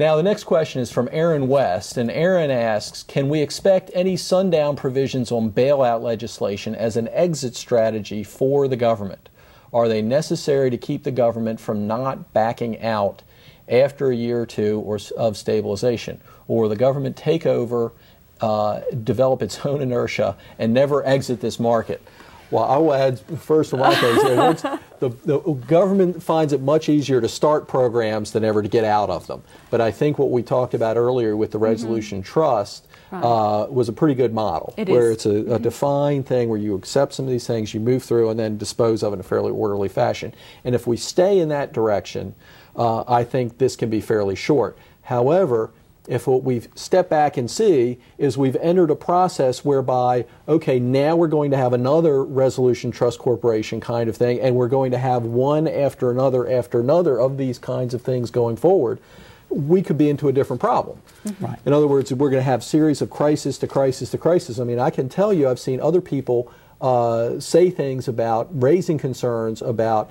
Now, the next question is from Aaron West, and Aaron asks Can we expect any sundown provisions on bailout legislation as an exit strategy for the government? Are they necessary to keep the government from not backing out after a year or two or, of stabilization? Or the government take over, uh, develop its own inertia, and never exit this market? Well, I will add first from my case, the, the government finds it much easier to start programs than ever to get out of them. But I think what we talked about earlier with the mm-hmm. resolution mm-hmm. trust right. uh, was a pretty good model, it where is. it's a, mm-hmm. a, defined thing where you accept some of these things, you move through, and then dispose of in a fairly orderly fashion. And if we stay in that direction, uh, I think this can be fairly short. However, if what we've stepped back and see is we've entered a process whereby, okay, now we're going to have another resolution trust corporation kind of thing, and we're going to have one after another after another of these kinds of things going forward, we could be into a different problem. Mm-hmm. Right. In other words, we're going to have series of crisis to crisis to crisis. I mean, I can tell you, I've seen other people uh, say things about raising concerns about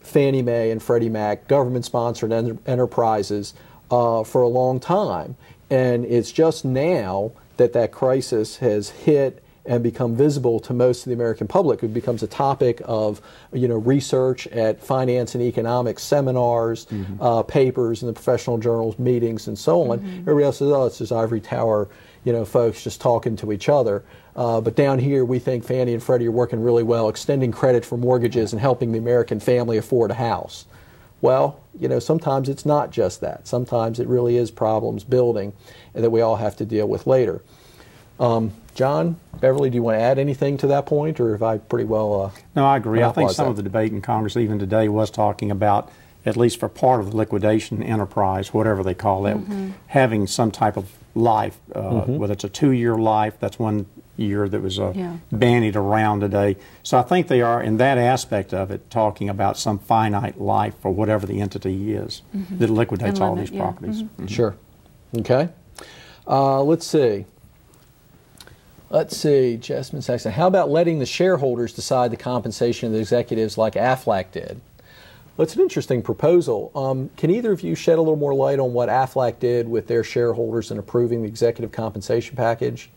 Fannie Mae and Freddie Mac, government-sponsored en- enterprises uh, for a long time. And it's just now that that crisis has hit and become visible to most of the American public. It becomes a topic of you know research at finance and economics seminars, mm-hmm. uh, papers in the professional journals, meetings, and so on. Mm-hmm. Everybody else says, "Oh, it's just ivory tower," you know, folks just talking to each other. Uh, but down here, we think Fannie and Freddie are working really well, extending credit for mortgages and helping the American family afford a house. Well, you know, sometimes it's not just that. Sometimes it really is problems building that we all have to deal with later. Um, John, Beverly, do you want to add anything to that point, or have I pretty well? Uh, no, I agree. I think some that? of the debate in Congress, even today, was talking about, at least for part of the liquidation enterprise, whatever they call it, mm-hmm. having some type of life, uh, mm-hmm. whether it's a two year life, that's one year that was uh, yeah. bandied around today. So I think they are, in that aspect of it, talking about some finite life for whatever the entity is mm-hmm. that liquidates limit, all these yeah. properties. Mm-hmm. mm-hmm. Sure. Okay. Uh, let's see. Let's see, Jasmine Saxon. How about letting the shareholders decide the compensation of the executives like AFLAC did? That's an interesting proposal. Um, can either of you shed a little more light on what AFLAC did with their shareholders in approving the executive compensation package?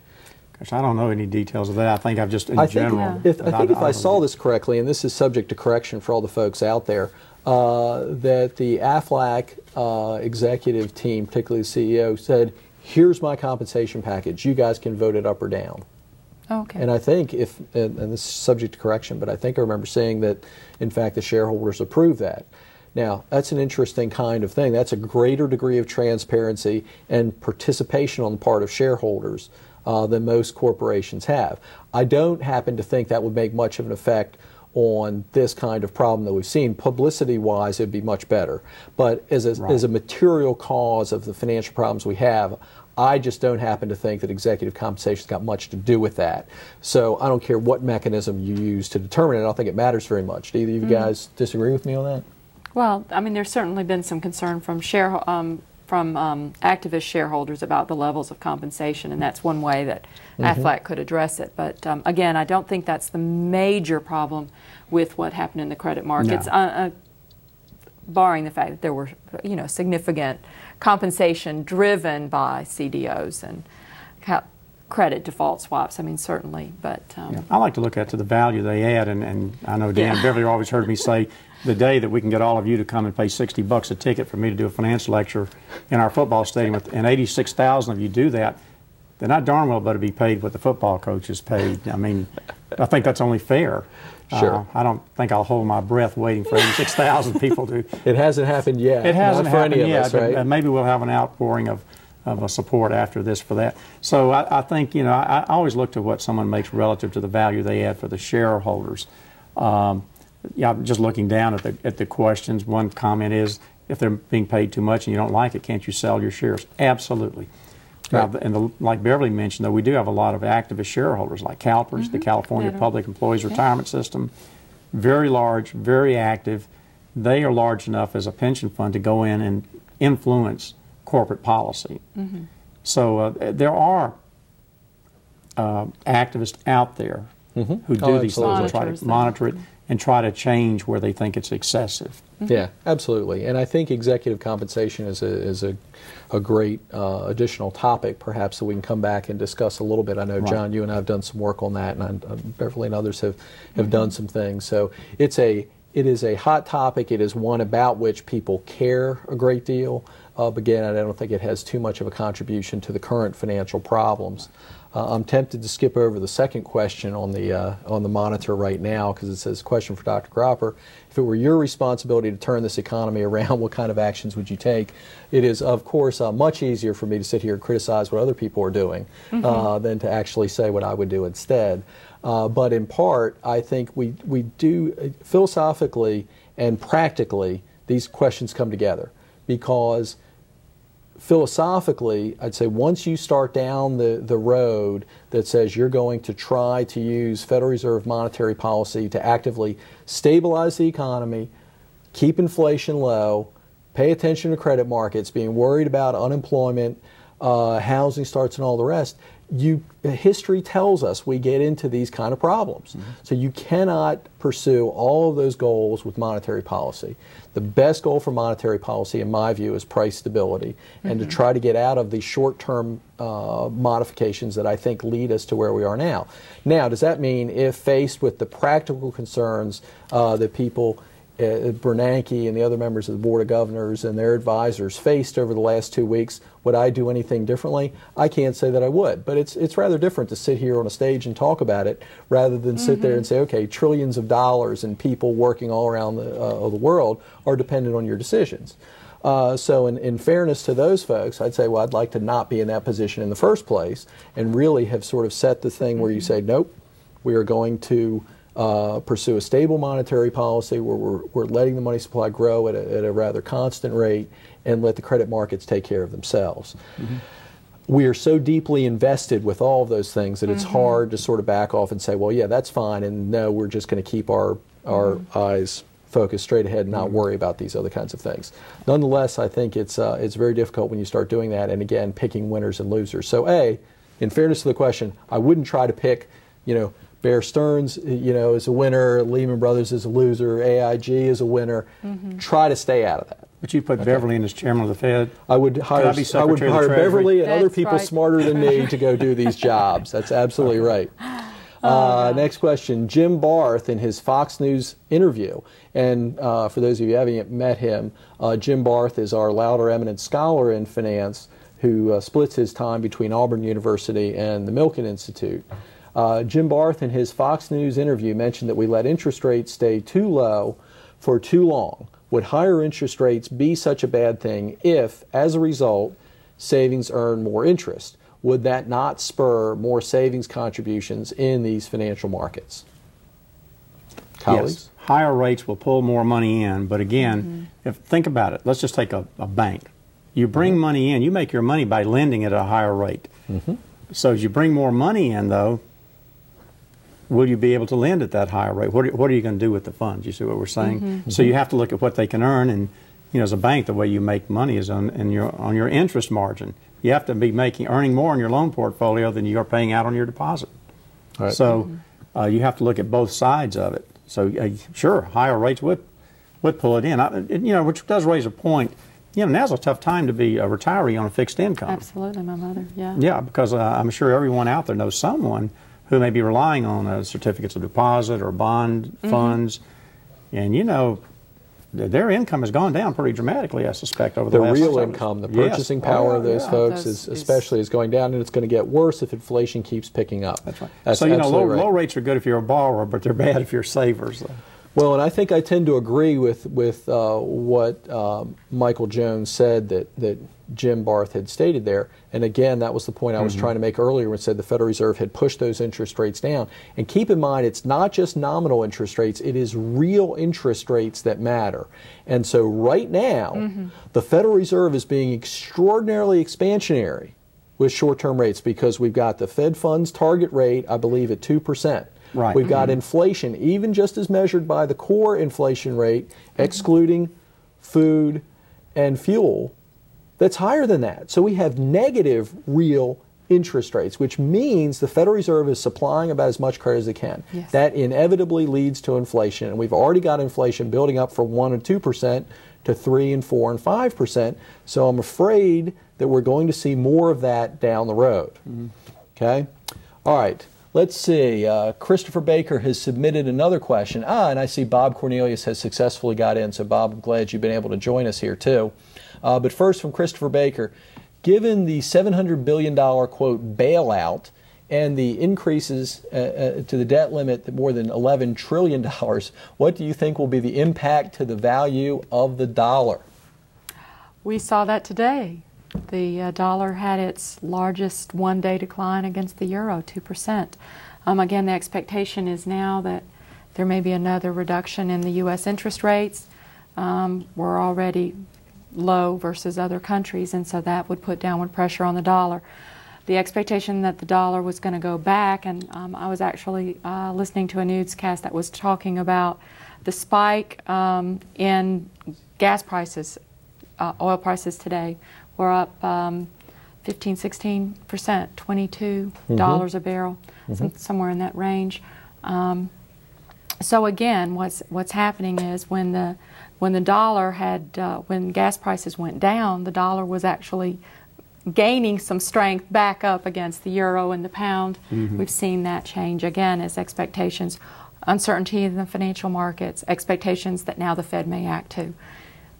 Gosh, I don't know any details of that. I think I've just in I general. Think, yeah. if, I think I, if I, I saw this correctly, and this is subject to correction for all the folks out there, uh, that the AFLAC uh, executive team, particularly the CEO, said, "Here's my compensation package. You guys can vote it up or down." Okay. And I think if, and, and, this is subject to correction, but I think I remember saying that, in fact, the shareholders approved that. Now, that's an interesting kind of thing. That's a greater degree of transparency and participation on the part of shareholders uh, than most corporations have. I don't happen to think that would make much of an effect on this kind of problem that we've seen. Publicity wise, it'd be much better. But as a, right. as a material cause of the financial problems we have, I just don't happen to think that executive compensation's got much to do with that. So I don't care what mechanism you use to determine it. I don't think it matters very much. Do either of you mm-hmm. guys disagree with me on that? Well, I mean, there's certainly been some concern from share um, from um, activist shareholders about the levels of compensation, and that's one way that mm-hmm. AFLAC could address it. But um, again, I don't think that's the major problem with what happened in the credit markets. No. Uh, uh, barring the fact that there were, you know, significant compensation driven by CDOs and credit default swaps. I mean, certainly, but um, yeah. I like to look at to the value they add, and, and I know Dan yeah. Beverly always heard me say the day that we can get all of you to come and pay 60 bucks a ticket for me to do a finance lecture in our football stadium, and 86,000 of you do that, then I darn well better be paid what the football coach is paid. I mean, I think that's only fair. Sure. Uh, I don't think I'll hold my breath waiting for 86,000 people to. It hasn't happened yet. It hasn't happened yet. Us, right? maybe we'll have an outpouring of, of a support after this for that. So I, I think, you know, I, I, always look to what someone makes relative to the value they add for the shareholders. Um, yeah, just looking down at the, at the questions, one comment is if they're being paid too much and you don't like it, can't you sell your shares? Absolutely. Right. Now, and the, like Beverly mentioned, though, we do have a lot of activist shareholders like CalPERS, mm-hmm. the California yeah. Public Employees Retirement System. Very large, very active. They are large enough as a pension fund to go in and influence corporate policy. Mm-hmm. So uh, there are uh, activists out there who do Oh, these things and try to them. monitor it and try to change where they think it's excessive. Yeah, absolutely. And I think executive compensation is a, is a, a great uh, additional topic, perhaps, that we can come back and discuss a little bit. I know, Right. John, you and I have done some work on that, and I, uh, Beverly and others have, have done some things. So it's a, it is a hot topic. It is one about which people care a great deal. Uh, but again, I don't think it has too much of a contribution to the current financial problems. Uh, I'm tempted to skip over the second question on the uh, on the monitor right now because it says question for Dr. Gropper. If it were your responsibility to turn this economy around, what kind of actions would you take? It is, of course, uh, much easier for me to sit here and criticize what other people are doing uh, than to actually say what I would do instead. Uh, but in part, I think we we do uh, philosophically and practically these questions come together because philosophically, I'd say once you start down the, the road that says you're going to try to use Federal Reserve monetary policy to actively stabilize the economy, keep inflation low, pay attention to credit markets, being worried about unemployment, uh, housing starts, and all the rest, you history tells us we get into these kind of problems. So you cannot pursue all of those goals with monetary policy. The best goal for monetary policy, in my view, is price stability, and to try to get out of the short-term uh, modifications that I think lead us to where we are now. Now, does that mean if faced with the practical concerns uh, that people Bernanke and the other members of the Board of Governors and their advisors faced over the last two weeks, would I do anything differently? I can't say that I would, but it's it's rather different to sit here on a stage and talk about it rather than sit there and say, okay, trillions of dollars and people working all around the, uh, the world are dependent on your decisions. Uh, so, in, in fairness to those folks, I'd say, well, I'd like to not be in that position in the first place and really have sort of set the thing where you say, nope, we are going to uh, pursue a stable monetary policy where we're, we're letting the money supply grow at a, at a rather constant rate and let the credit markets take care of themselves. We are so deeply invested with all of those things that it's hard to sort of back off and say, well, yeah, that's fine, and no, we're just going to keep our, our eyes focused straight ahead and not worry about these other kinds of things. Nonetheless, I think it's, uh, it's very difficult when you start doing that, and again, picking winners and losers. So, A, in fairness to the question, I wouldn't try to pick, you know, Bear Stearns, you know, is a winner, Lehman Brothers is a loser, AIG is a winner. Try to stay out of that. But you put Beverly in as chairman of the Fed. I would hire, I I, would Secretary of the hire Beverly and other people right. smarter than me to go do these jobs. That's absolutely right. Uh, next question. Jim Barth in his Fox News interview, and uh, for those of you who haven't met him, uh, Jim Barth is our Lowder eminent scholar in finance who uh, splits his time between Auburn University and the Milken Institute. Uh, Jim Barth in his Fox News interview mentioned that we let interest rates stay too low for too long. Would higher interest rates be such a bad thing if, as a result, savings earn more interest? Would that not spur more savings contributions in these financial markets? Colleagues? Yes, higher rates will pull more money in, but again, mm-hmm. if think about it, let's just take a, a bank. You bring mm-hmm. money in, you make your money by lending at a higher rate. Mm-hmm. So as you bring more money in, though, will you be able to lend at that higher rate? What are, what are you going to do with the funds? You see what we're saying? So you have to look at what they can earn, and you know, as a bank, the way you make money is on in your on your interest margin. You have to be making earning more in your loan portfolio than you are paying out on your deposit. Right. So uh, you have to look at both sides of it. So uh, sure, higher rates would would pull it in. I, it- you know, which does raise a point. You know, now's a tough time to be a retiree on a fixed income. Absolutely, my mother. Yeah. Yeah, because uh, I'm sure everyone out there knows someone who may be relying on uh, certificates of deposit or bond Mm-hmm. funds, and you know, their income has gone down pretty dramatically. I suspect over the the last real several- income, the Yes. purchasing Oh, power yeah, of those yeah. folks Those is, is- especially is going down, and it's going to get worse if inflation keeps picking up. That's right. That's so you know, low, right. low rates are good if you're a borrower, but they're bad if you're savers. though. Well, and I think I tend to agree with with uh, what um, Michael Jones said that that Jim Barth had stated there. And again, that was the point I was trying to make earlier when it said the Federal Reserve had pushed those interest rates down. And keep in mind, it's not just nominal interest rates; it is real interest rates that matter. And so, right now, the Federal Reserve is being extraordinarily expansionary with short-term rates because we've got the Fed funds target rate, I believe, at two percent. Right. We've got mm-hmm. inflation, even just as measured by the core inflation rate, mm-hmm. excluding food and fuel, that's higher than that. So we have negative real interest rates, which means the Federal Reserve is supplying about as much credit as it can. Yes. That inevitably leads to inflation, and we've already got inflation building up from 1 and 2 percent to 3 and 4 and 5 percent. So I'm afraid that we're going to see more of that down the road. Mm-hmm. Okay? All right. Let's see. Uh, Christopher Baker has submitted another question. Ah, and I see Bob Cornelius has successfully got in. So, Bob, I'm glad you've been able to join us here, too. Uh, but first, from Christopher Baker given the $700 billion, quote, bailout and the increases uh, uh, to the debt limit more than $11 trillion, what do you think will be the impact to the value of the dollar? We saw that today. The uh, dollar had its largest one day decline against the euro, 2%. Um, again, the expectation is now that there may be another reduction in the U.S. interest rates. Um, we're already low versus other countries, and so that would put downward pressure on the dollar. The expectation that the dollar was going to go back, and um, I was actually uh, listening to a newscast that was talking about the spike um, in gas prices, uh, oil prices today were up um, 15, 16 percent, 22 dollars mm-hmm. a barrel, mm-hmm. some, somewhere in that range. Um, so again, what's what's happening is when the when the dollar had uh, when gas prices went down, the dollar was actually gaining some strength back up against the euro and the pound. Mm-hmm. We've seen that change again as expectations, uncertainty in the financial markets, expectations that now the Fed may act to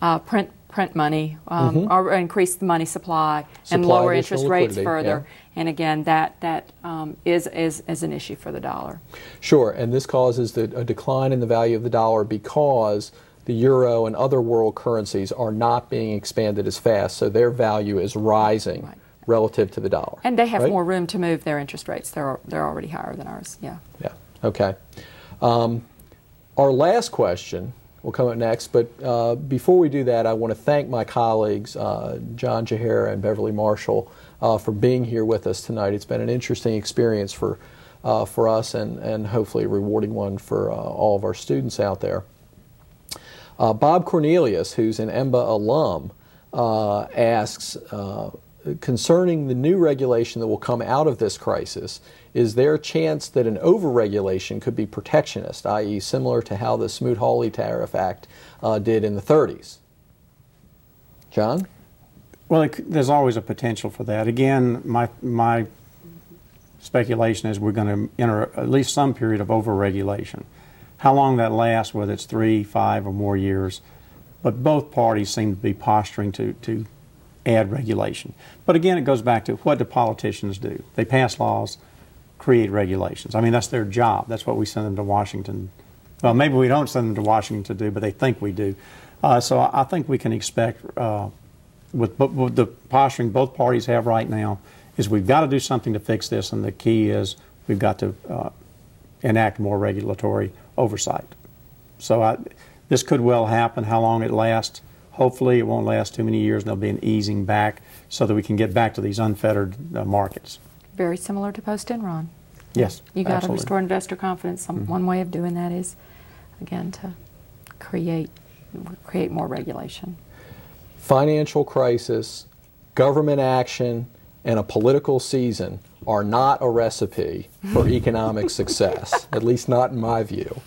uh, print print money um, mm-hmm. or increase the money supply, supply and lower interest rates further. Yeah. And again, that that um, is is is an issue for the dollar. Sure, and this causes the, a decline in the value of the dollar because the euro and other world currencies are not being expanded as fast, so their value is rising right. relative to the dollar. And they have right? more room to move their interest rates. They're they're already higher than ours. Yeah. Yeah. Okay. Um, our last question will come up next. But uh, before we do that, I want to thank my colleagues, uh, John Jahera and Beverly Marshall, uh, for being here with us tonight. It's been an interesting experience for, uh, for us and, and hopefully a rewarding one for uh, all of our students out there. Uh, Bob Cornelius, who's an EMBA alum, asks, concerning the new regulation that will come out of this crisis, is there a chance that an overregulation could be protectionist, i.e., similar to how the Smoot Hawley Tariff Act uh, did in the 30s? John? Well, it, there's always a potential for that. Again, my, my speculation is we're going to enter at least some period of overregulation. How long that lasts, whether it's three, five, or more years, but both parties seem to be posturing to, to add regulation. But again, it goes back to what do politicians do? They pass laws, create regulations. I mean, that's their job. That's what we send them to Washington. Well, maybe we don't send them to Washington to do, but they think we do. Uh, so I think we can expect, uh, with, with the posturing both parties have right now, is we've got to do something to fix this, and the key is we've got to uh, enact more regulatory oversight. So I, this could well happen. How long it lasts, hopefully it won't last too many years, and there'll be an easing back so that we can get back to these unfettered uh, markets very similar to post Enron. Yes, you got to restore investor confidence. Some, mm-hmm. One way of doing that is, again, to create create more regulation. Financial crisis, government action, and a political season are not a recipe for economic success. At least not in my view.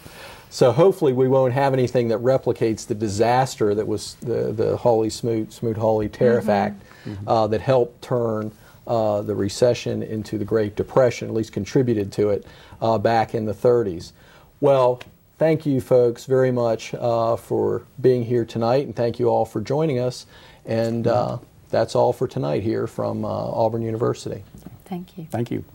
So hopefully we won't have anything that replicates the disaster that was the the Hawley Smoot Smoot Hawley Tariff mm-hmm. Act mm-hmm. Uh, that helped turn uh, the recession into the Great Depression, at least contributed to it uh, back in the 30s. Well, thank you, folks, very much uh, for being here tonight, and thank you all for joining us. And uh, that's all for tonight here from uh, Auburn University. Thank you. Thank you.